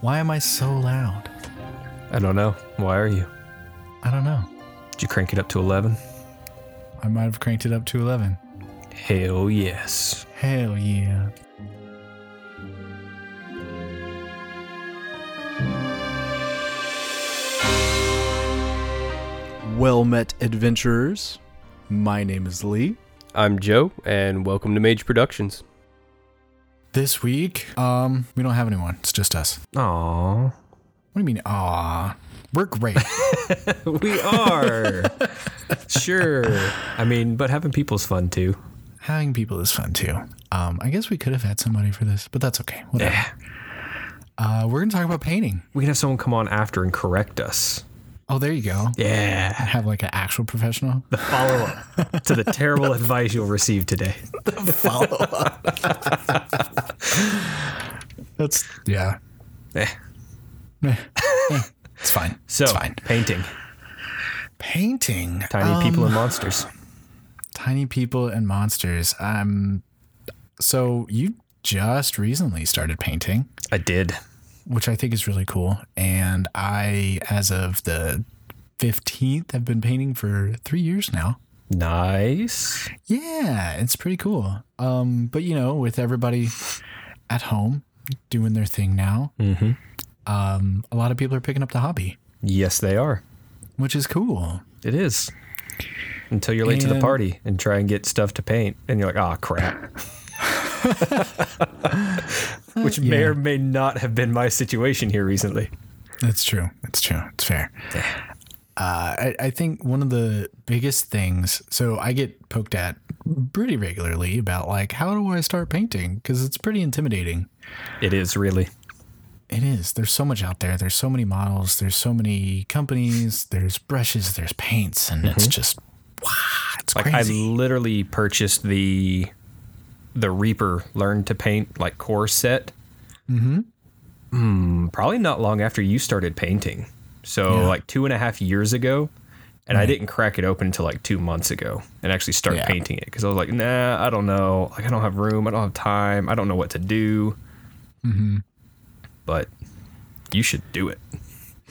Why am I so loud? I don't know. Why are you? I don't know. Did you crank it up to 11? I might have cranked it up to 11. Hell yes. Hell yeah. Well met, adventurers. My name is Lee. I'm Joe, and welcome to Mage Productions. This week, um, we don't have anyone. It's just us. Aww. What do you mean? Aw, we're great. We are. sure. I mean, but having people's fun too. Having people is fun too. Um, I guess we could have had somebody for this, but that's okay. Whatever. Yeah. Uh, we're gonna talk about painting. We can have someone come on after and correct us. Oh, there you go. Yeah. Have like an actual professional. The follow up to the terrible advice you'll receive today. The follow up. That's yeah. Eh. Eh, eh, It's fine. So, it's fine. painting. Painting. Tiny people Um, and monsters. tiny people and monsters. Um, so you just recently started painting, I did. Which I think is really cool. And I, as of the fifteenth, have been painting for three years now. Nice. Yeah, it's pretty cool. Um, but you know, with everybody at home doing their thing now, Mm-hmm. um, a lot of people are picking up the hobby, Yes, they are. which is cool. It is. Until you're late to the party and try and get stuff to paint, and you're like, oh, crap. Which may yeah. or may not have been my situation here recently. That's true. That's true. It's fair. Uh, I, I think one of the biggest things, so I get poked at pretty regularly about like, how do I start painting? Because it's pretty intimidating. It is really. It is. There's so much out there. There's so many models. There's so many companies. There's brushes. There's paints, and it's just wow. It's Like crazy. I literally purchased the the Reaper learned to Paint like core set. Mm-hmm. probably not long after you started painting. So Yeah. like two and a half years ago. And I didn't crack it open until like two months ago and actually start Yeah. painting it because I was like, nah, I don't know. Like I don't have room. I don't have time. I don't know what to do. Mm-hmm. But you should do it.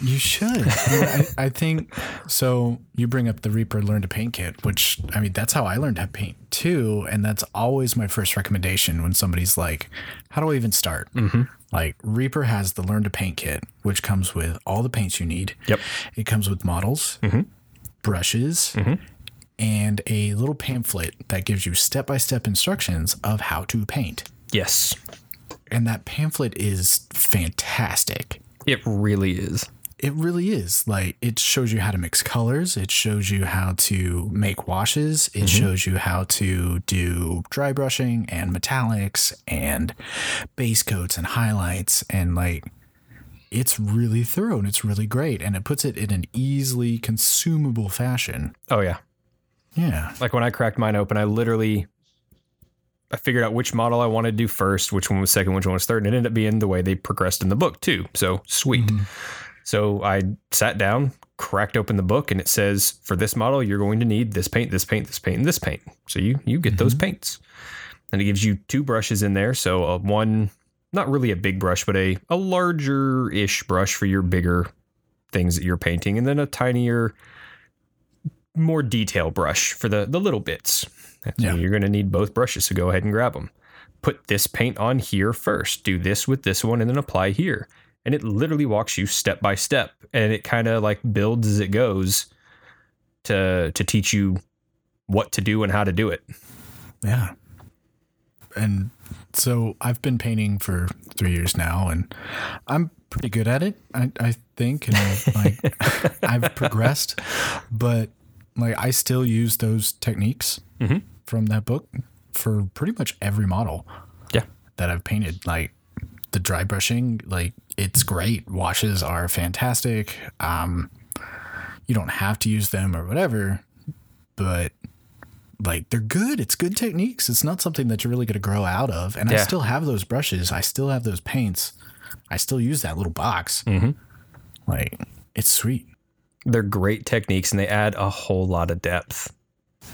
You should. I, I think so. You bring up the Reaper Learn to Paint kit, which I mean, that's how I learned how to paint too. And that's always my first recommendation when somebody's like, How do I even start? Mm-hmm. Like, Reaper has the Learn to Paint kit, which comes with all the paints you need. Yep. It comes with models, brushes, and a little pamphlet that gives you step by step instructions of how to paint. Yes, And that pamphlet is fantastic. it really is. It really is. Like it shows you how to mix colors. It shows you how to make washes. It mm-hmm. shows you how to do dry brushing and metallics and base coats and highlights and like it's really thorough and it's really great and it puts it in an easily consumable fashion. Oh yeah. Yeah. Like when I cracked mine open, I literally I figured out which model I wanted to do first, which one was second, which one was third, and it ended up being the way they progressed in the book too. So sweet. Mm-hmm. So I sat down, cracked open the book, and it says for this model you're going to need this paint, this paint, this paint, and this paint. So you you get those mm-hmm. paints, and it gives you two brushes in there. So a one, not really a big brush, but a a larger ish brush for your bigger things that you're painting, and then a tinier more detail brush for the the little bits. So Yeah. you're going to need both brushes, so go ahead and grab them. Put this paint on here first. Do this with this one, and then apply here. And it literally walks you step by step, and it kind of like builds as it goes to to teach you what to do and how to do it. Yeah. And so I've been painting for three years now and I'm pretty good at it, I, I think. And like I've progressed, but like I still use those techniques Mhm. from that book for pretty much every model Yeah. that I've painted. Like the dry brushing, like it's great. Washes are fantastic. Um, you don't have to use them or whatever, but like they're good. It's good techniques. It's not something that you're really going to grow out of. And I still have those brushes. I still have those paints. I still use that little box. Mhm. Like it's sweet. They're great techniques and they add a whole lot of depth.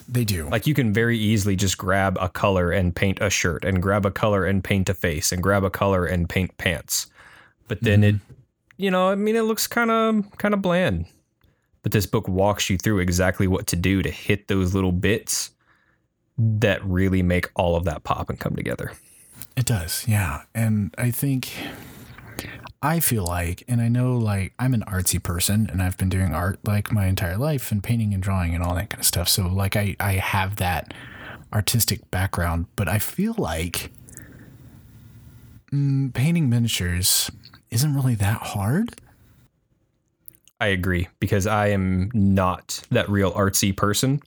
They do. Like you can very easily just grab a color and paint a shirt and grab a color and paint a face and grab a color and paint pants. but then mm-hmm. it, you know, I mean, it looks kind of kind of bland. But this book walks you through exactly what to do to hit those little bits that really make all of that pop and come together. It does, yeah. And I think I feel like, and I know like I'm an artsy person and I've been doing art like my entire life and painting and drawing and all that kind of stuff. So like I, I have that artistic background, but I feel like mm, painting miniatures isn't really that hard. I agree because I am not that real artsy person.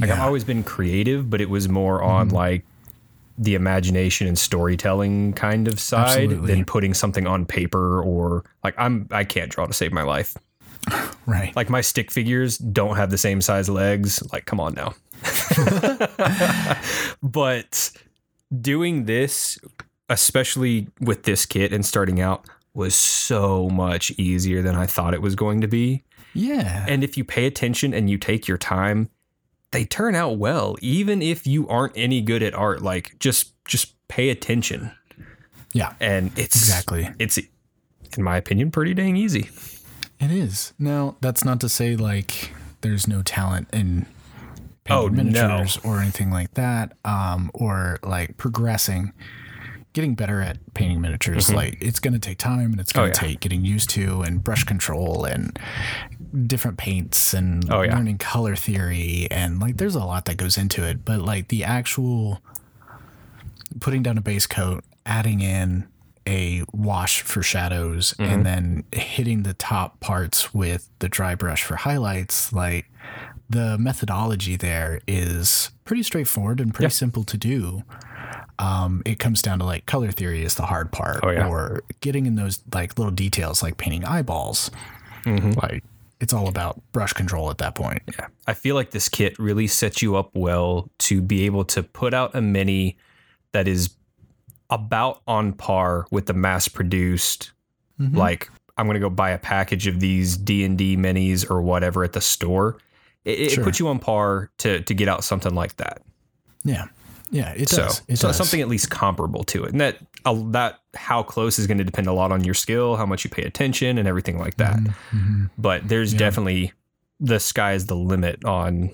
Like I've always been creative, but it was more on like the imagination and storytelling kind of side Absolutely. than putting something on paper or like I'm I can't draw to save my life. Right. Like my stick figures don't have the same size legs. Like come on now. but doing this especially with this kit and starting out was so much easier than I thought it was going to be. yeah. And if you pay attention and you take your time, they turn out well, even if you aren't any good at art. Like just just pay attention. yeah. And it's Exactly. It's in my opinion pretty dang easy. It is. Now, that's not to say like there's no talent in Oh, painting no. miniatures or anything like that, um, or like progressing, getting better at painting miniatures. Like it's going to take time and it's going to Mm-hmm. Oh, yeah. take getting used to and brush control and different paints and Oh, yeah. learning color theory and like there's a lot that goes into it. But like the actual putting down a base coat, adding in a wash for shadows, Mm-hmm. and then hitting the top parts with the dry brush for highlights, like the methodology there is pretty straightforward and pretty Yeah. simple to do. Um, it comes down to like color theory is the hard part, Oh, yeah. or getting in those like little details like painting eyeballs. Mm-hmm. Like it's all about brush control at that point. Yeah. I feel like this kit really sets you up well to be able to put out a mini that is about on par with the mass produced mm-hmm. like I'm going to go buy a package of these D&D minis or whatever at the store. It, it puts you on par to to get out something like that. Yeah, yeah, it So, does. It so does. something at least comparable to it. And that uh, that how close is going to depend a lot on your skill, how much you pay attention and everything like that. Mm-hmm. But there's definitely the sky is the limit on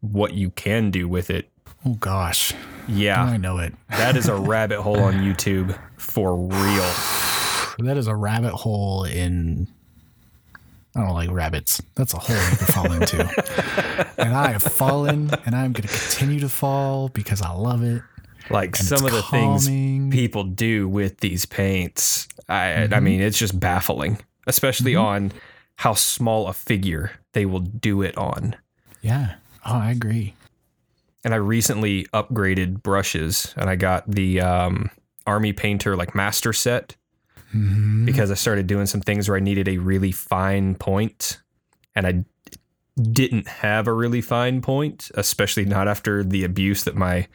what you can do with it. Oh gosh, Yeah. I know it. That is a rabbit hole on YouTube for real. That is a rabbit hole in. I don't like rabbits. That's a hole you can fall into. and I have fallen, and I'm going to continue to fall because I love it. Like some of the things people do with these paints. I Mm-hmm. I mean, it's just baffling, especially on how small a figure they will do it on. Yeah. Oh, I agree. And I recently upgraded brushes and I got the um, Army Painter like master set Mhm. because I started doing some things where I needed a really fine point and I didn't have a really fine point, especially not after the abuse that my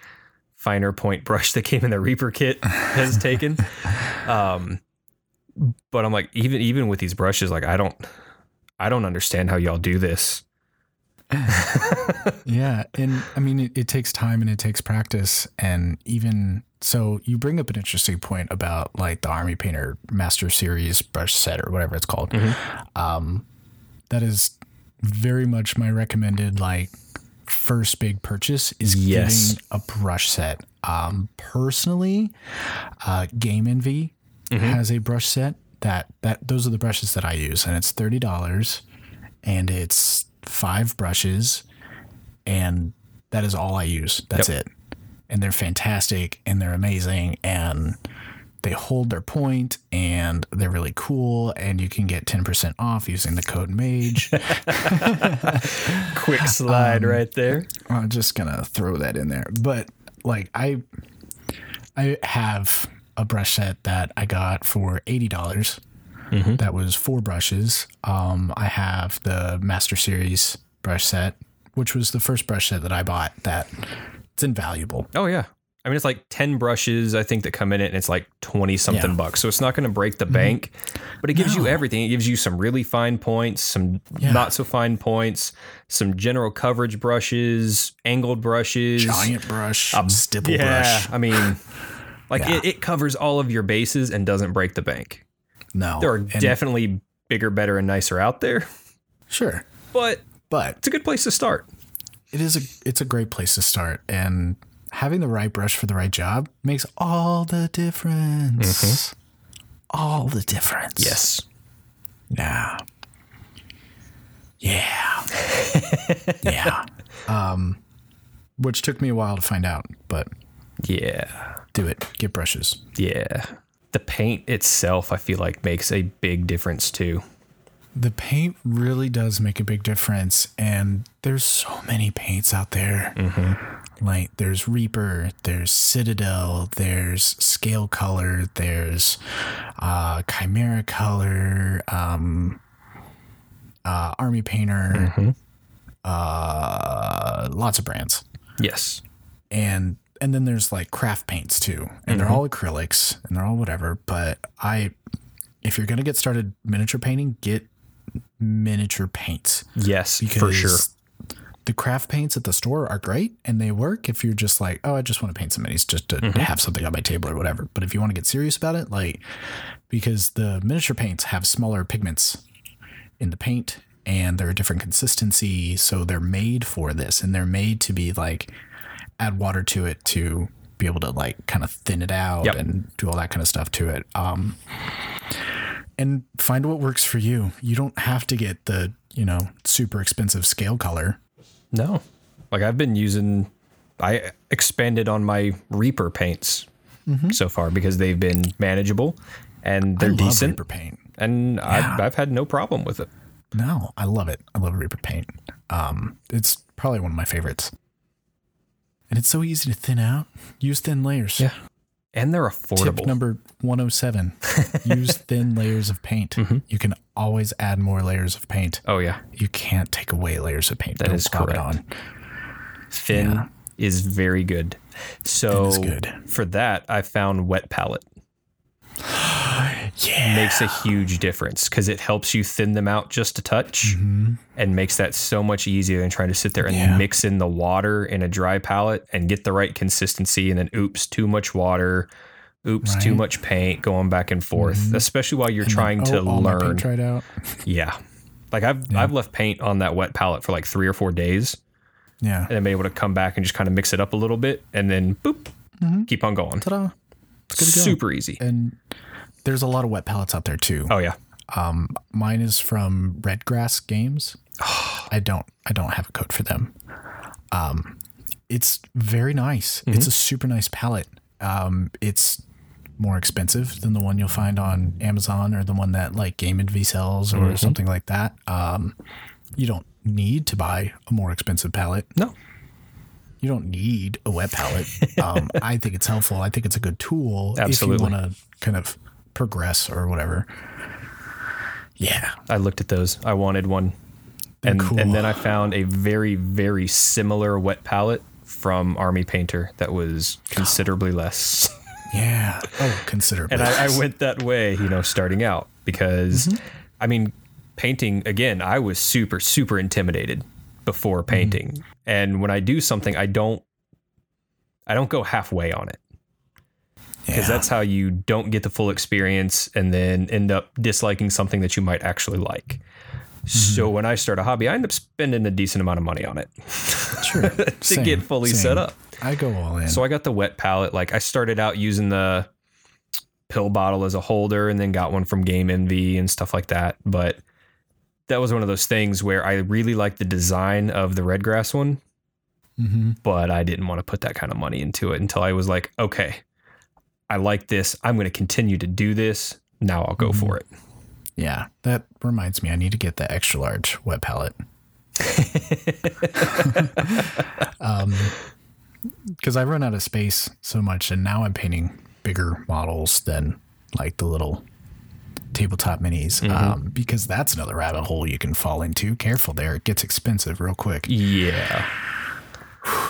finer point brush that came in the Reaper kit has taken. Um, but I'm like, even even with these brushes, like I don't I don't understand how y'all do this. Yeah. And I mean, it, it takes time and it takes practice. And even so, you bring up an interesting point about like the Army Painter Master Series brush set or whatever it's called. Um, that is very much my recommended, like, first big purchase is Yes. getting a brush set. Um, personally, uh, Game Envy has a brush set that that those are the brushes that I use, and it's thirty dollars, and it's five brushes, and that is all I use. That's Yep. it, and they're fantastic and they're amazing and. They hold their point and they're really cool, and you can get 10% off using the code MAGE. Quick slide right there. I'm just gonna throw that in there. But like I I have a brush set that I got for eighty dollars. That was four brushes. Um, I have the Master Series brush set, which was the first brush set that I bought. That it's invaluable. Oh yeah. I mean, it's like 10 brushes, I think, that come in it, and it's like 20 something Yeah. Mm-hmm. bucks. So it's not going to break the bank, but it gives you everything. It gives you some really fine points, some Yeah. not so fine points, some general coverage brushes, angled brushes. Giant brush, stipple yeah. brush. I mean, like it, it covers all of your bases and doesn't break the bank. No. There are And- definitely bigger, better, and nicer out there, sure, but but it's a good place to start. It is a it's a great place to start and having the right brush for the right job makes all the difference. All the difference. Yes. Yeah. Yeah. yeah. Um which took me a while to find out, but Yeah. do it. Get brushes. Yeah. The paint itself, I feel like, makes a big difference too. The paint really does make a big difference, and there's so many paints out there. Like there's Reaper, there's Citadel, there's Scale Color, there's uh, Kimera Color, um, uh, Army Painter, uh, lots of brands, Yes. and and then there's like craft paints too, and they're all acrylics and they're all whatever. But I, if you're gonna get started miniature painting, get miniature paints Yes, for sure. the craft paints at the store are great and they work if you're just like, oh, I just want to paint some minis just to Mm-hmm. have something on my table or whatever. But if you want to get serious about it, like because the miniature paints have smaller pigments in the paint and they're a different consistency, so they're made for this and they're made to be like add water to it to be able to like kind of thin it out Yep. and do all that kind of stuff to it. Um and find what works for you. You don't have to get the, you know, super expensive scale color. No. Like I've been using I expanded on my Reaper paints so far because they've been manageable and they're Mm-hmm. I love decent Reaper paint. and I've, I've had no problem with it. No, I love it. I love Reaper paint. Um, it's probably one of my favorites. And it's so easy to thin out. Use thin layers. Yeah. And they're affordable. Tip number 107 use thin layers of paint. Mm-hmm. You can always add more layers of paint. oh yeah. You can't take away layers of paint. That Don't is correct. on. Thin Yeah. is very good. So good. for that, I found wet palette Yeah. makes a huge difference because it helps you thin them out just a touch and makes that so much easier than trying to sit there and Mm-hmm. Yeah. mix in the water in a dry palette and get the right consistency and then oops too much water oops too much paint going back and forth especially while you're trying Oh, to learn paint dried out. yeah like I've I've left paint on that wet palette for like three or four days Yeah. and then been able to come back and just kind of mix it up a little bit and then boop keep on going Ta-da. It's good to go. super easy And there's a lot of wet palettes out there too. oh yeah Um, mine is from Redgrass Games. I don't I don't have a code for them. Um, it's very nice. It's a super nice palette. Um, it's more expensive than the one you'll find on Amazon or the one that like Game Envy sells or something like that. Um, you don't need to buy a more expensive palette. no You don't need a wet palette. Um, I think it's helpful. I think it's a good tool Absolutely. if you want to kind of progress or whatever. Yeah. I looked at those. I wanted one. And cool. and then I found a very very similar wet palette from Army Painter that was considerably less. Yeah. Oh, considerably. And I, I went that way, you know, starting out because mm-hmm. I mean, painting again, I was super super intimidated before mm-hmm. painting. And when I do something, I don't I don't go halfway on it. Because Yeah. that's how you don't get the full experience and then end up disliking something that you might actually like. So when I start a hobby, I end up spending a decent amount of money on it sure. to Same, get fully same. set up. I go all in. So I got the wet palette. Like I started out using the pill bottle as a holder and then got one from Game Envy and stuff like that. But that was one of those things where I really liked the design of the Redgrass one, hmm but I didn't want to put that kind of money into it until I was like, okay, I like this. I'm going to continue to do this. Now I'll go for it. Yeah, that reminds me. I need to get the extra large wet palette. um, because I run out of space so much, and now I'm painting bigger models than like the little tabletop minis. Um, because that's another rabbit hole you can fall into. Careful there; it gets expensive real quick. Yeah.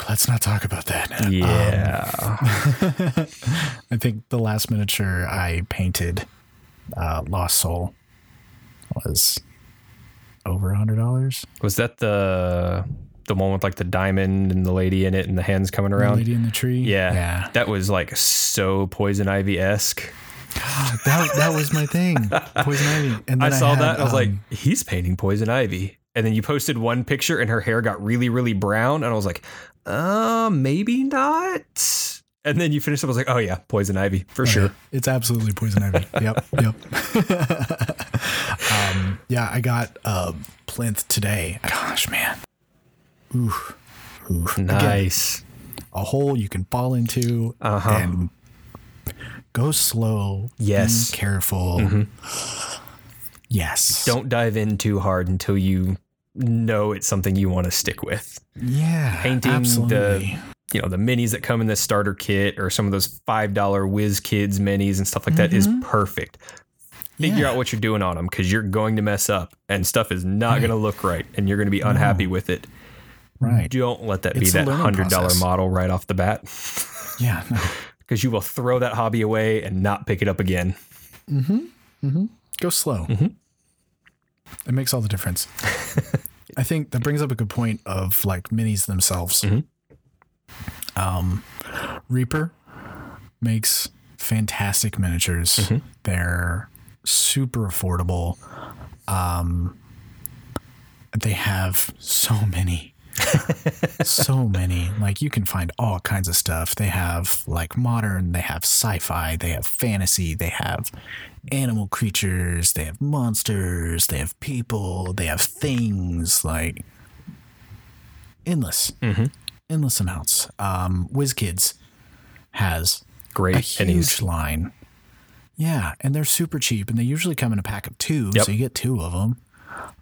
Let's not talk about that. Yeah. I think the last miniature I painted, uh, Lost Soul, was over a hundred dollars. was that the the one with like the diamond and the lady in it and the hands coming around? Lady in the Tree. Yeah. yeah. That was like so poison ivy esque. that that was my thing. Poison ivy. And I saw had, that. I was like, um, he's painting poison ivy. And then you posted one picture and her hair got really, really brown. And I was like, uh, maybe not. And then you finished up. I was like, oh, yeah, poison ivy for sure. It's absolutely poison ivy. yep, yep. um, yeah, I got uh, plinth today. Gosh, man. Oof. Oof. Again, Nice. a hole you can fall into Uh-huh. and go slow. Yes. Careful. Yes. Don't dive in too hard until you know it's something you want to stick with. Yeah. Painting the- You know, the minis that come in the starter kit or some of those $5 WizKids minis and stuff like that is perfect. Figure Yeah. out what you're doing on them because you're going to mess up and stuff is not going to look right and you're going to be unhappy with it. Right. Don't let that be It's a that hundred dollar model right off the bat Yeah. No. because you will throw that hobby away and not pick it up again. Mm-hmm. Mm-hmm. Go slow. Mm-hmm. It makes all the difference. I think that brings up a good point of like minis themselves. Mm-hmm. Um, Reaper makes fantastic miniatures. Mm-hmm. They're super affordable. Um, they have so many. So many. Like you can find all kinds of stuff. They have like modern, they have sci-fi, they have fantasy, they have animal creatures, they have monsters, they have people, they have things like endless. Endless amounts. Um WizKids has Great a huge line. Yeah, and they're super cheap, and they usually come in a pack of two, Yep. so you get two of them.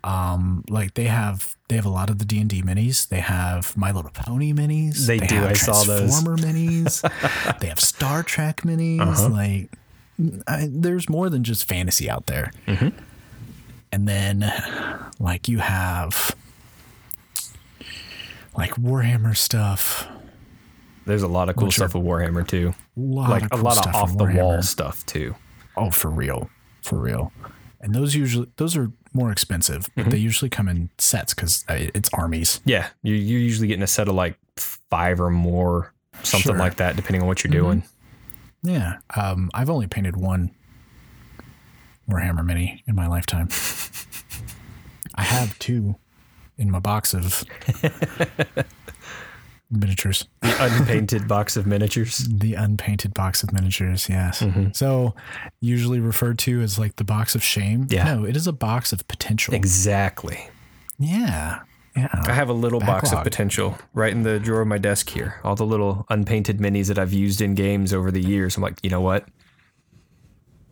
Um, like they have, they have a lot of the D and D minis. They have My Little Pony minis. They do, Have I saw those. Transformer minis. they have Star Trek minis. Uh-huh. Like, I, there's more than just fantasy out there. Mm-hmm. And then, like you have, like Warhammer stuff. There's a lot of cool stuff with Warhammer too. Lot Like of a lot of off the wall stuff too. Oh, for real, for real. And those usually those are more expensive, but Mm-hmm. they usually come in sets because it's armies. Yeah, you you're usually getting a set of like five or more, something Sure. Mm-hmm. like that, depending on what you're doing. Yeah, um, I've only painted one Warhammer mini in my lifetime. I have two in my box of miniatures. The unpainted box of miniatures. The unpainted box of miniatures, yes. Mm-hmm. So, usually referred to as like the box of shame. Yeah. No, it is a box of potential. Exactly. yeah. Yeah. I have a little box of potential right in the drawer of my desk here. All the little unpainted minis that I've used in games over the years. I'm like, you know what?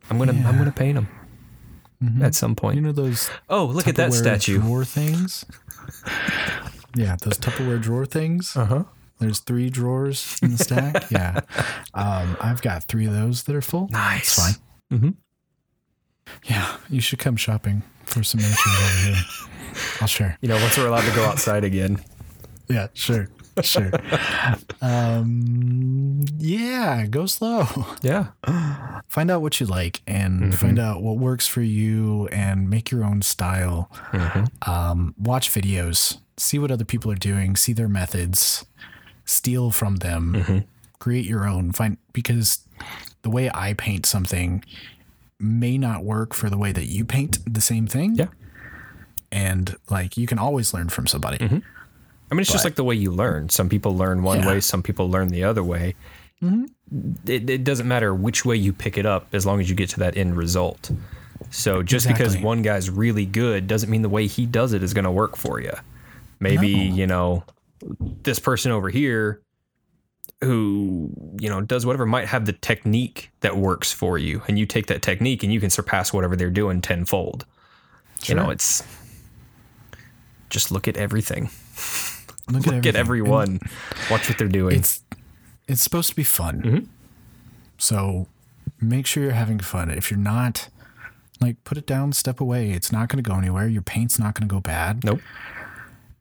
I'm gonna I'm gonna paint them at some point. You know those oh, look at that statue. Drawer things. yeah, those Tupperware drawer things. Uh huh. There's three drawers in the stack. yeah, um, I've got three of those that are full. Nice. It's fine. Mhm. Yeah, you should come shopping for some miniatures over here. I'll share. You know, once we're allowed to go outside again. Yeah, sure, sure. um, yeah, go slow. Yeah. Find out what you like and find out what works for you and make your own style. Um, watch videos, see what other people are doing, see their methods, steal from them, create your own. Find because the way I paint something may not work for the way that you paint the same thing. Yeah. And like you can always learn from somebody. I mean, it's just like the way you learn. Some people learn one Yeah. way, some people learn the other way. Mm-hmm. It, it doesn't matter which way you pick it up as long as you get to that end result. So just because one guy's really good doesn't mean the way he does it is going to work for you. Maybe, No. you know, this person over here who, you know, does whatever might have the technique that works for you. And you take that technique and you can surpass whatever they're doing tenfold. You know, it's just look at everything. Look, Look at everyone. Watch what they're doing. it's it's supposed to be fun. Mm-hmm. So make sure you're having fun. If you're not, like, put it down, step away. It's not going to go anywhere. Your paint's not going to go bad. nope.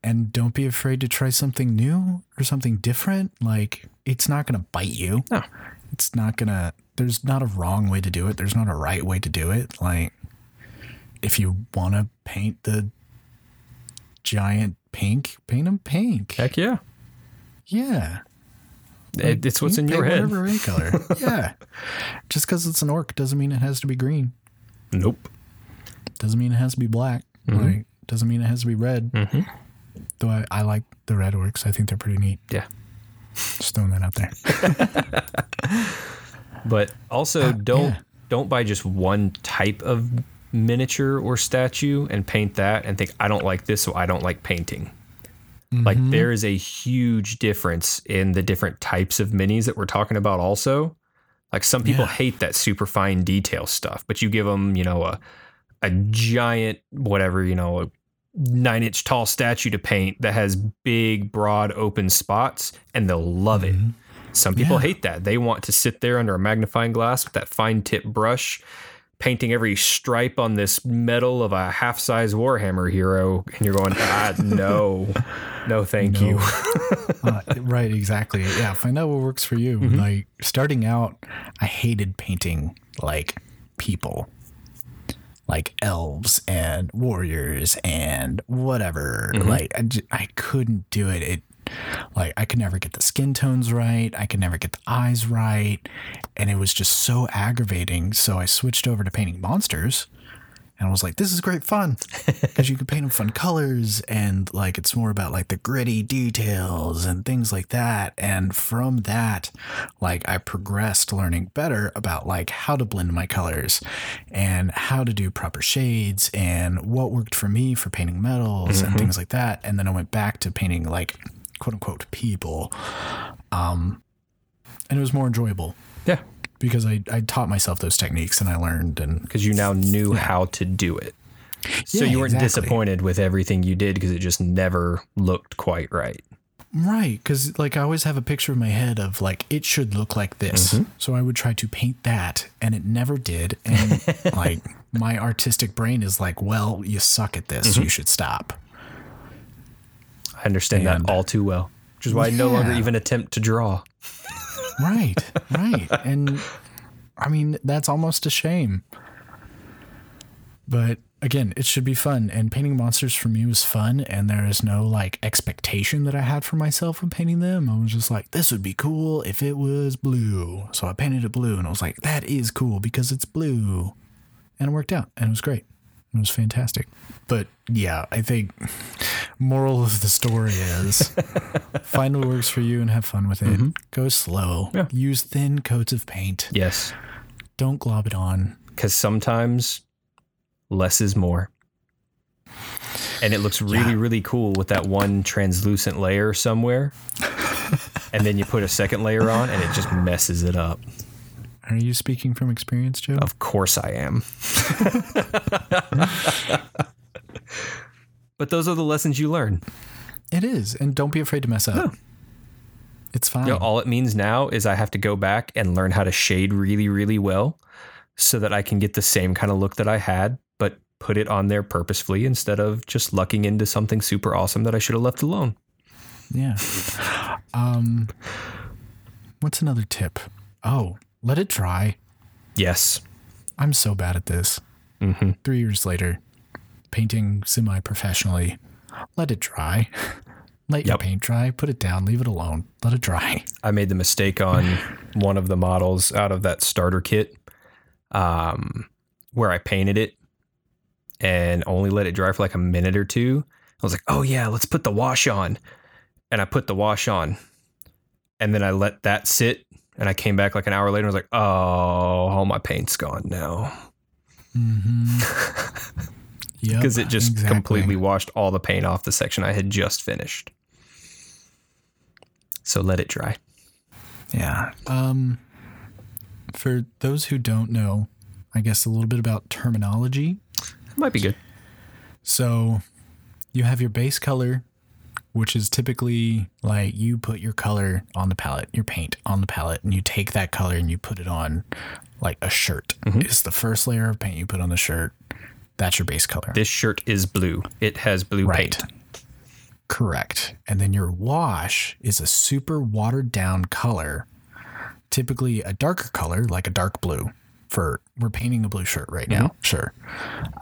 And don't be afraid to try something new or something different. Like, it's not going to bite you. No. It's not going to, there's not a wrong way to do it. There's not a right way to do it. Like, if you want to paint the giant pink, paint them pink. Heck yeah. Yeah. It- it's what's you in your head. Whatever any color. yeah. Just because it's an orc doesn't mean it has to be green. Nope. Doesn't mean it has to be black. Mm-hmm. Like doesn't mean it has to be red. Though I, I like the red orcs. I think they're pretty neat. Yeah. Just throwing that out there. But also don't Uh, yeah. don't buy just one type of miniature or statue and paint that and think I don't like this, so I don't like painting. Like Mm-hmm. there is a huge difference in the different types of minis that we're talking about also. Like some people Yeah. hate that super fine detail stuff, but you give them, you know, a a giant whatever, you know, a 9 inch tall statue to paint that has big broad open spots and they'll love it. Some people Mm-hmm. Yeah. hate that. They want to sit there under a magnifying glass with that fine tip brush, painting every stripe on this metal of a half size Warhammer hero. And you're going, ah, no, no, thank you. uh, right, exactly. Yeah, find out what works for you. Mm-hmm. Like starting out, I hated painting like people, like elves and warriors and whatever. Mm-hmm. Like I, j- I couldn't do it. It like I could never get the skin tones right. I could never get the eyes right, and it was just so aggravating. So I switched over to painting monsters. And I was like, this is great fun because you can paint them fun colors and like it's more about like the gritty details and things like that. And from that, like I progressed learning better about like how to blend my colors and how to do proper shades and what worked for me for painting metals and mm-hmm. things like that. And then I went back to painting like quote unquote people. Um, and it was more enjoyable Yeah. because I, I taught myself those techniques and I learned and Because you now knew how to do it. So Yeah, you weren't exactly. disappointed with everything you did because it just never looked quite right. Right, because like I always have a picture in my head of like it should look like this, Mm-hmm. so I would try to paint that, and it never did. And like my artistic brain is like, well, you suck at this, Mm-hmm. you should stop. I understand And- that all too well, which is why I no longer even attempt to draw. Right, right, and I mean that's almost a shame. But again, it should be fun, and painting monsters for me was fun, and there is no like expectation that I had for myself when painting them. I was just like, this would be cool if it was blue, so I painted it blue, and I was like, that is cool because it's blue, and it worked out, and it was great. It was fantastic. But yeah, I think moral of the story is find what works for you and have fun with it. Mm-hmm. Go slow. Yeah. Use thin coats of paint. Yes. Don't glob it on. Because sometimes less is more. And it looks really, really cool with that one translucent layer somewhere. and then you put a second layer on and it just messes it up. Are you speaking from experience, Joe? Of course I am. but those are the lessons you learn. It is, and don't be afraid to mess up. It's fine. You know, all it means now is I have to go back and learn how to shade really, really well so that I can get the same kind of look that I had, but put it on there purposefully instead of just lucking into something super awesome that I should have left alone. Yeah. Um, what's another tip? Oh, let it dry. Yes. I'm so bad at this. hmm Three years later, painting semi professionally, let it dry. Let your Yep. paint dry, put it down, leave it alone, let it dry. I made the mistake on one of the models out of that starter kit um, where I painted it and only let it dry for like a minute or two. I was like, oh, yeah, let's put the wash on. And I put the wash on. And then I let that sit. And I came back like an hour later and was like, oh, all my paint's gone now. Mm-hmm. Yep, Because it just exactly. completely washed all the paint off the section I had just finished. So let it dry. Yeah. Um, for those who don't know, I guess a little bit about terminology. It might be good. So you have your base color, which is typically like you put your color on the palette, your paint on the palette, and you take that color and you put it on like a shirt. It's the first layer of paint you put on the shirt. That's your base color. This shirt is blue. It has blue Right. paint. Correct. And then your wash is a super watered down color, typically a darker color, like a dark blue. For we're painting a blue shirt right now, sure.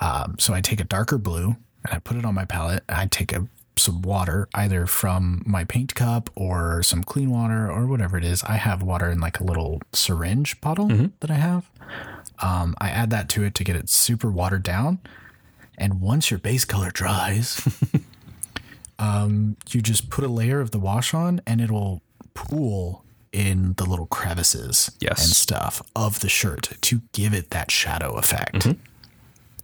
Um, so I take a darker blue and I put it on my palette. And I take a some water, either from my paint cup or some clean water or whatever it is. I have water in like a little syringe bottle that I have. Um, I add that to it to get it super watered down. And once your base color dries, um, you just put a layer of the wash on and it'll pool in the little crevices Yes. and stuff of the shirt to give it that shadow effect.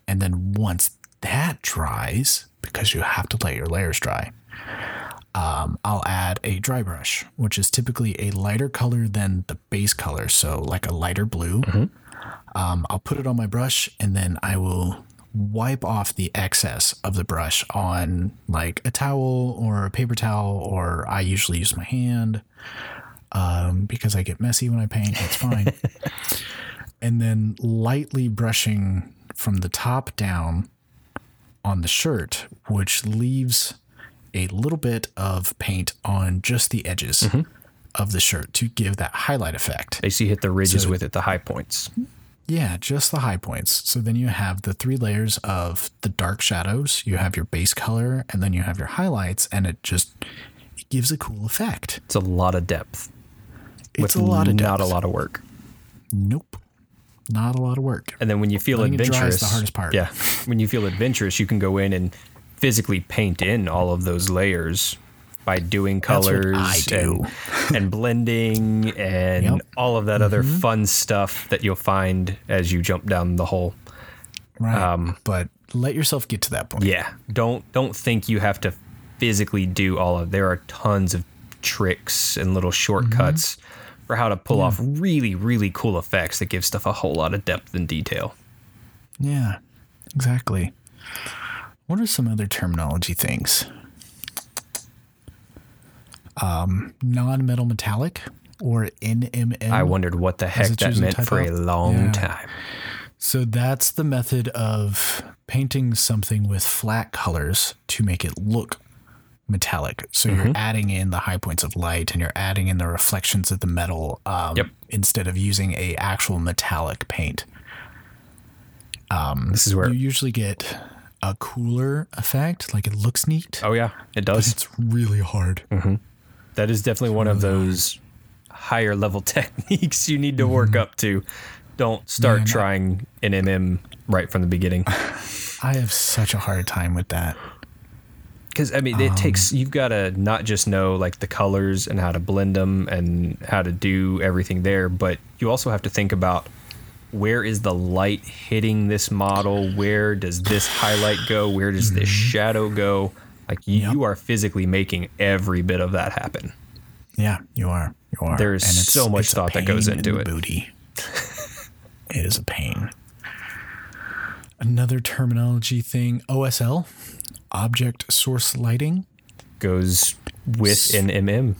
And then once that dries, because you have to let your layers dry, um, I'll add a dry brush, which is typically a lighter color than the base color. So, like a lighter blue. Um, I'll put it on my brush and then I will wipe off the excess of the brush on like a towel or a paper towel, or I usually use my hand um, because I get messy when I paint. It's fine. and then lightly brushing from the top down on the shirt, which leaves a little bit of paint on just the edges mm-hmm. of the shirt to give that highlight effect. Basically, hit the ridges So- with it, the high points. Yeah, just the high points. So then you have the three layers of the dark shadows, you have your base color, and then you have your highlights, and it just it gives a cool effect. It's a lot of depth. It's a lot of depth. not a lot of work. Nope. Not a lot of work. And then when you feel Letting it dry is adventurous, the hardest part. Yeah, when you feel adventurous, you can go in and physically paint in all of those layers by doing colors I do. And, and blending and Yep. all of that other mm-hmm. fun stuff that you'll find as you jump down the hole. Right. Um, but let yourself get to that point. Yeah, don't don't think you have to physically do all of. There are tons of tricks and little shortcuts mm-hmm. For how to pull off really really cool effects that give stuff a whole lot of depth and detail. Yeah, exactly. What are some other terminology things? Um, non-metal metallic or NMM. I wondered what the heck that meant for a long Yeah. time. So that's the method of painting something with flat colors to make it look metallic. So Mm-hmm. you're adding in the high points of light and you're adding in the reflections of the metal um, Yep. instead of using a actual metallic paint. This is where. You usually get a cooler effect, like it looks neat, Oh yeah, it does. it's really hard. That is definitely one of those higher level techniques you need to work up to. Don't start Man, trying an MM right from the beginning. I have such a hard time with that. Because I mean, it um, takes you've got to not just know like the colors and how to blend them and how to do everything there, but you also have to think about where is the light hitting this model? Where does this highlight go? Where does this mm-hmm. shadow go? Like you, Yep. you are physically making every bit of that happen. Yeah, you are. You are. There is so much thought that goes pain in into it. Booty. it is a pain. Another terminology thing: OSL, object source lighting. Goes with an MM.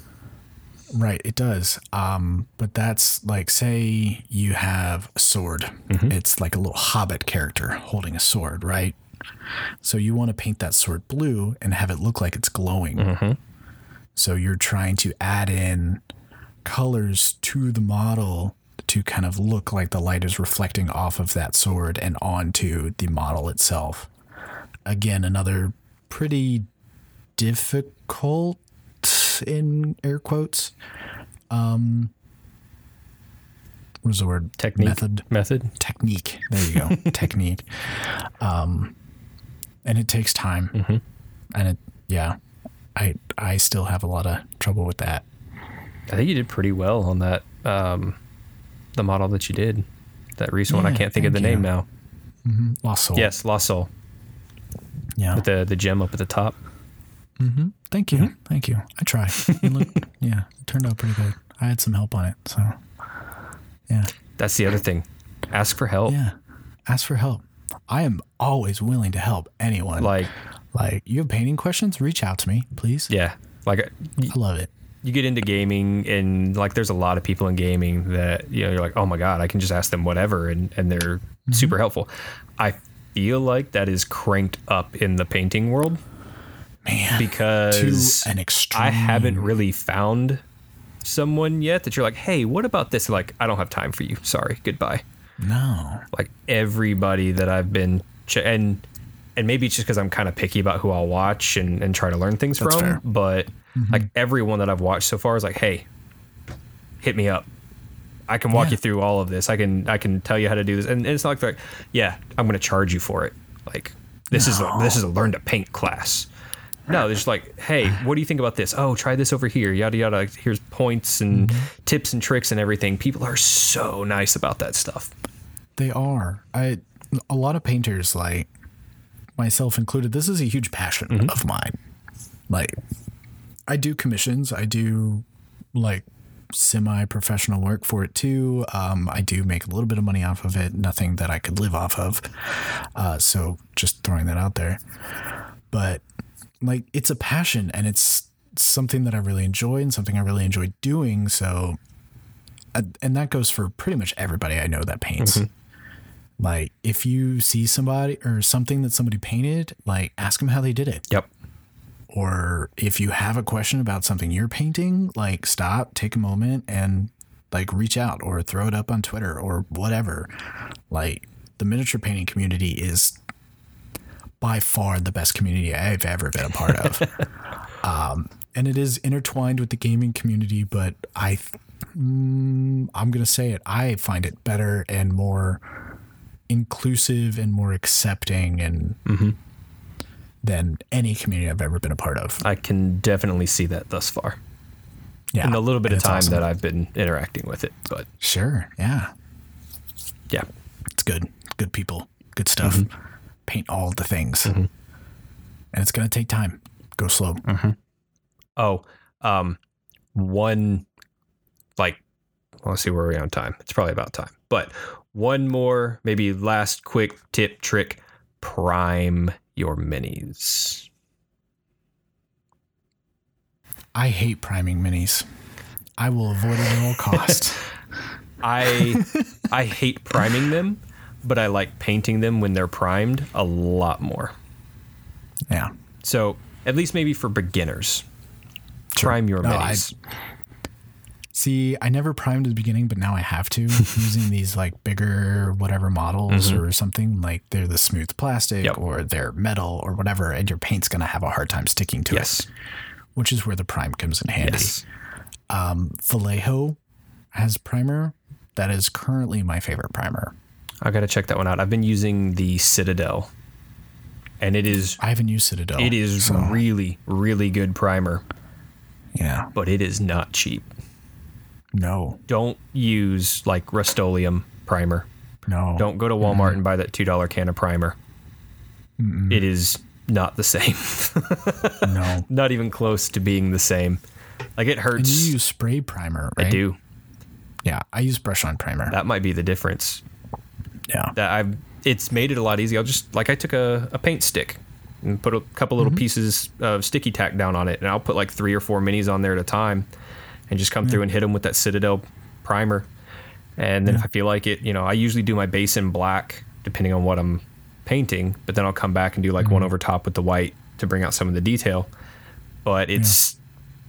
Right, it does. Um, but that's like, say you have a sword. It's like a little hobbit character holding a sword, right? So you want to paint that sword blue and have it look like it's glowing. So you're trying to add in colors to the model to kind of look like the light is reflecting off of that sword and onto the model itself. Again, another pretty difficult in air quotes. Um what is the word? Technique. Method Method. technique. There you go. technique. Um, and it takes time. And it, yeah, I I still have a lot of trouble with that. I think you did pretty well on that. Um, the model that you did, that recent one. I can't think of the thank name you. now. Lost soul. Yes, Lost Soul Yeah. with the the gem up at the top. Hmm. Thank you. Thank you. I try. Yeah, it turned out pretty good. I had some help on it. So, yeah. That's the other thing. Ask for help. Yeah. Ask for help. I am always willing to help anyone. Like, like you have painting questions? Reach out to me, please. yeah, like y- I love it. you get into gaming and like there's a lot of people in gaming that you know you're like, oh my god, I can just ask them whatever and and they're Mm-hmm. super helpful. I feel like that is cranked up in the painting world Man. because to an extreme. I haven't really found someone yet that you're like, hey, what about this? Like, I don't have time for you. Sorry, goodbye. No. Like everybody that I've been, ch- and and maybe it's just because I'm kind of picky about who I'll watch and, and try to learn things That's from. fair. But mm-hmm. like everyone that I've watched so far is like, hey, hit me up. I can walk Yeah. you through all of this. I can I can tell you how to do this. And it's not like, yeah, I'm going to charge you for it. Like this is a, this is a learn to paint class. No, they're just like, hey, what do you think about this? Oh, try this over here. Yada yada. Here's points and Mm-hmm. tips and tricks and everything. People are so nice about that stuff. They are. I a lot of painters like myself included. This is a huge passion of mine. Like I do commissions. I do like semi-professional work for it too. Um, I do make a little bit of money off of it. Nothing that I could live off of. Uh, so just throwing that out there. But like it's a passion and it's something that I really enjoy and something I really enjoy doing. So uh, and that goes for pretty much everybody I know that paints. Like if you see somebody or something that somebody painted, like ask them how they did it. Yep. Or if you have a question about something you're painting, like stop, take a moment and like reach out or throw it up on Twitter or whatever. Like the miniature painting community is by far the best community I've ever been a part of. um, and it is intertwined with the gaming community, but I mm, I'm going to say it. I find it better and more inclusive and more accepting and than any community I've ever been a part of. I can definitely see that thus far. Yeah. In the little bit of time awesome. that I've been interacting with it. But Sure. Yeah. yeah. It's good. Good people. Good stuff. Mm-hmm. Paint all the things. Mm-hmm. And it's going to take time. Go slow. Mm-hmm. Oh, um, one like let's see where we're on time. It's probably about time. But one more, maybe last quick tip trick: prime your minis. I hate priming minis. I will avoid it at all costs. I I hate priming them, but I like painting them when they're primed a lot more. yeah. So at least maybe for beginners, Sure. prime your No, I- minis. See, I never primed at the beginning, but now I have to using these like bigger whatever models mm-hmm. or something. Like they're the smooth plastic Yep. or they're metal or whatever, and your paint's gonna have a hard time sticking to yes. it. Which is where the prime comes in handy. Yes. Um, Vallejo has primer. That is currently my favorite primer. I gotta check that one out. I've been using the Citadel, and it is I haven't used Citadel. it is so, really really good primer, yeah. but it is not cheap. No. Don't use like Rust-Oleum primer. No. Don't go to Walmart and buy that two dollar can of primer. It is not the same. No. not even close to being the same. Like it And hurts. you use spray primer, right? I do. Yeah, I use brush on primer. That might be the difference. yeah. that I've it's made it a lot easier. I'll just like I took a, a paint stick and put a couple little mm-hmm. pieces of sticky tack down on it, and I'll put like three or four minis on there at a time, and just come through and hit them with that Citadel primer. And then if I feel like it, you know, I usually do my base in black depending on what I'm painting, but then I'll come back and do like one over top with the white to bring out some of the detail. But it's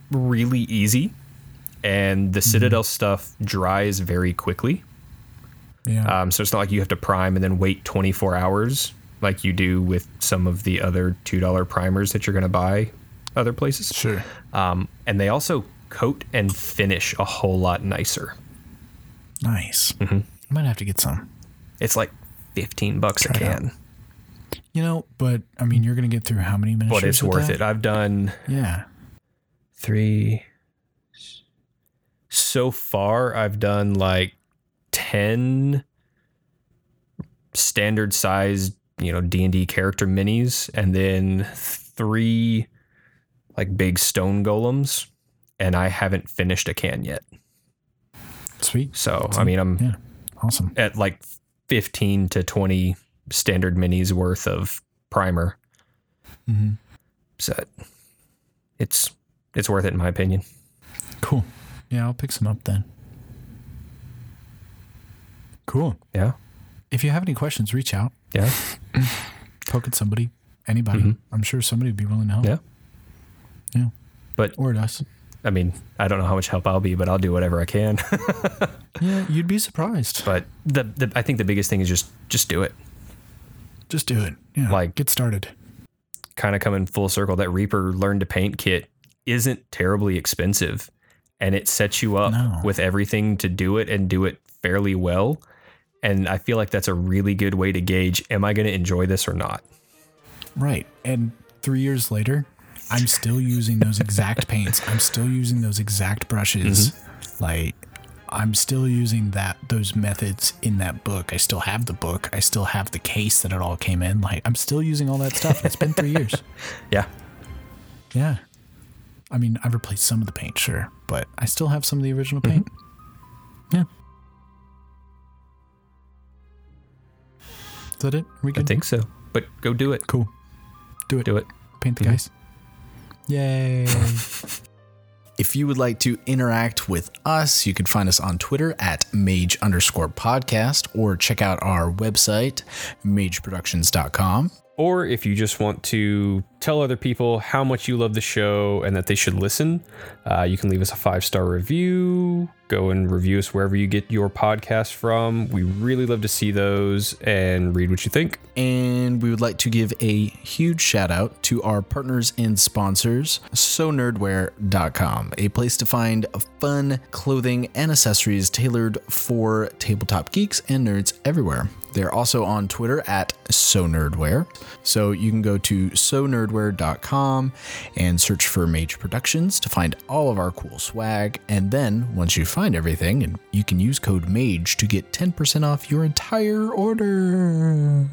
really easy, and the Citadel stuff dries very quickly. Yeah. Um, so it's not like you have to prime and then wait 24 hours like you do with some of the other $2 primers that you're going to buy other places. sure. Um, and they also coat and finish a whole lot nicer. Nice. Mm-hmm. I might have to get some. It's like 15 bucks a Try out. can, You know, but I mean, you're gonna get through how many minutes? but it's worth it. I've done Yeah. three. So far, I've done like 10 standard sized, you know, D&D character minis and then three like big stone golems and I haven't finished a can yet. Sweet. So, I mean, I'm Yeah. Awesome. at like 15 to 20 standard minis worth of primer. Mhm. So it's it's worth it in my opinion. Cool. Yeah, I'll pick some up then. Cool. Yeah. If you have any questions, reach out. Yeah. Poke at somebody. Anybody. I'm sure somebody would be willing to help. Yeah. Yeah. But Or us. I mean, I don't know how much help I'll be, but I'll do whatever I can. Yeah, you'd be surprised. but the, the I think the biggest thing is just just do it. Just do it. Yeah. Like- get started. kind of coming full circle, that Reaper Learn to Paint kit isn't terribly expensive and it sets you up No. with everything to do it and do it fairly well. And I feel like that's a really good way to gauge am I going to enjoy this or not? Right. And three years later, I'm still using those exact paints. I'm still using those exact brushes. Mm-hmm. Like I'm still using that those methods in that book. I still have the book. I still have the case that it all came in. Like I'm still using all that stuff. It's been three years. Yeah. Yeah. I mean, I've replaced some of the paint, sure, but I still have some of the original paint. Yeah. Is that it? Are we I think so. But go do it. Cool. Do it. Do it. Paint the Mhm. guys. Yay. if you would like to interact with us, you can find us on Twitter at mage underscore podcast or check out our website, mageproductions.com. Or if you just want to tell other people how much you love the show and that they should listen, uh, you can leave us a five star review. Go and review us wherever you get your podcast from. We really love to see those and read what you think. And we would like to give a huge shout out to our partners and sponsors, sonerdwear.com, a place to find fun clothing and accessories tailored for tabletop geeks and nerds everywhere. They're also on Twitter at sonerdwear. So you can go to sonerdwear.com and search for Mage Productions to find all of our cool swag. And then once you find everything, and you can use code MAGE to get 10% off your entire order.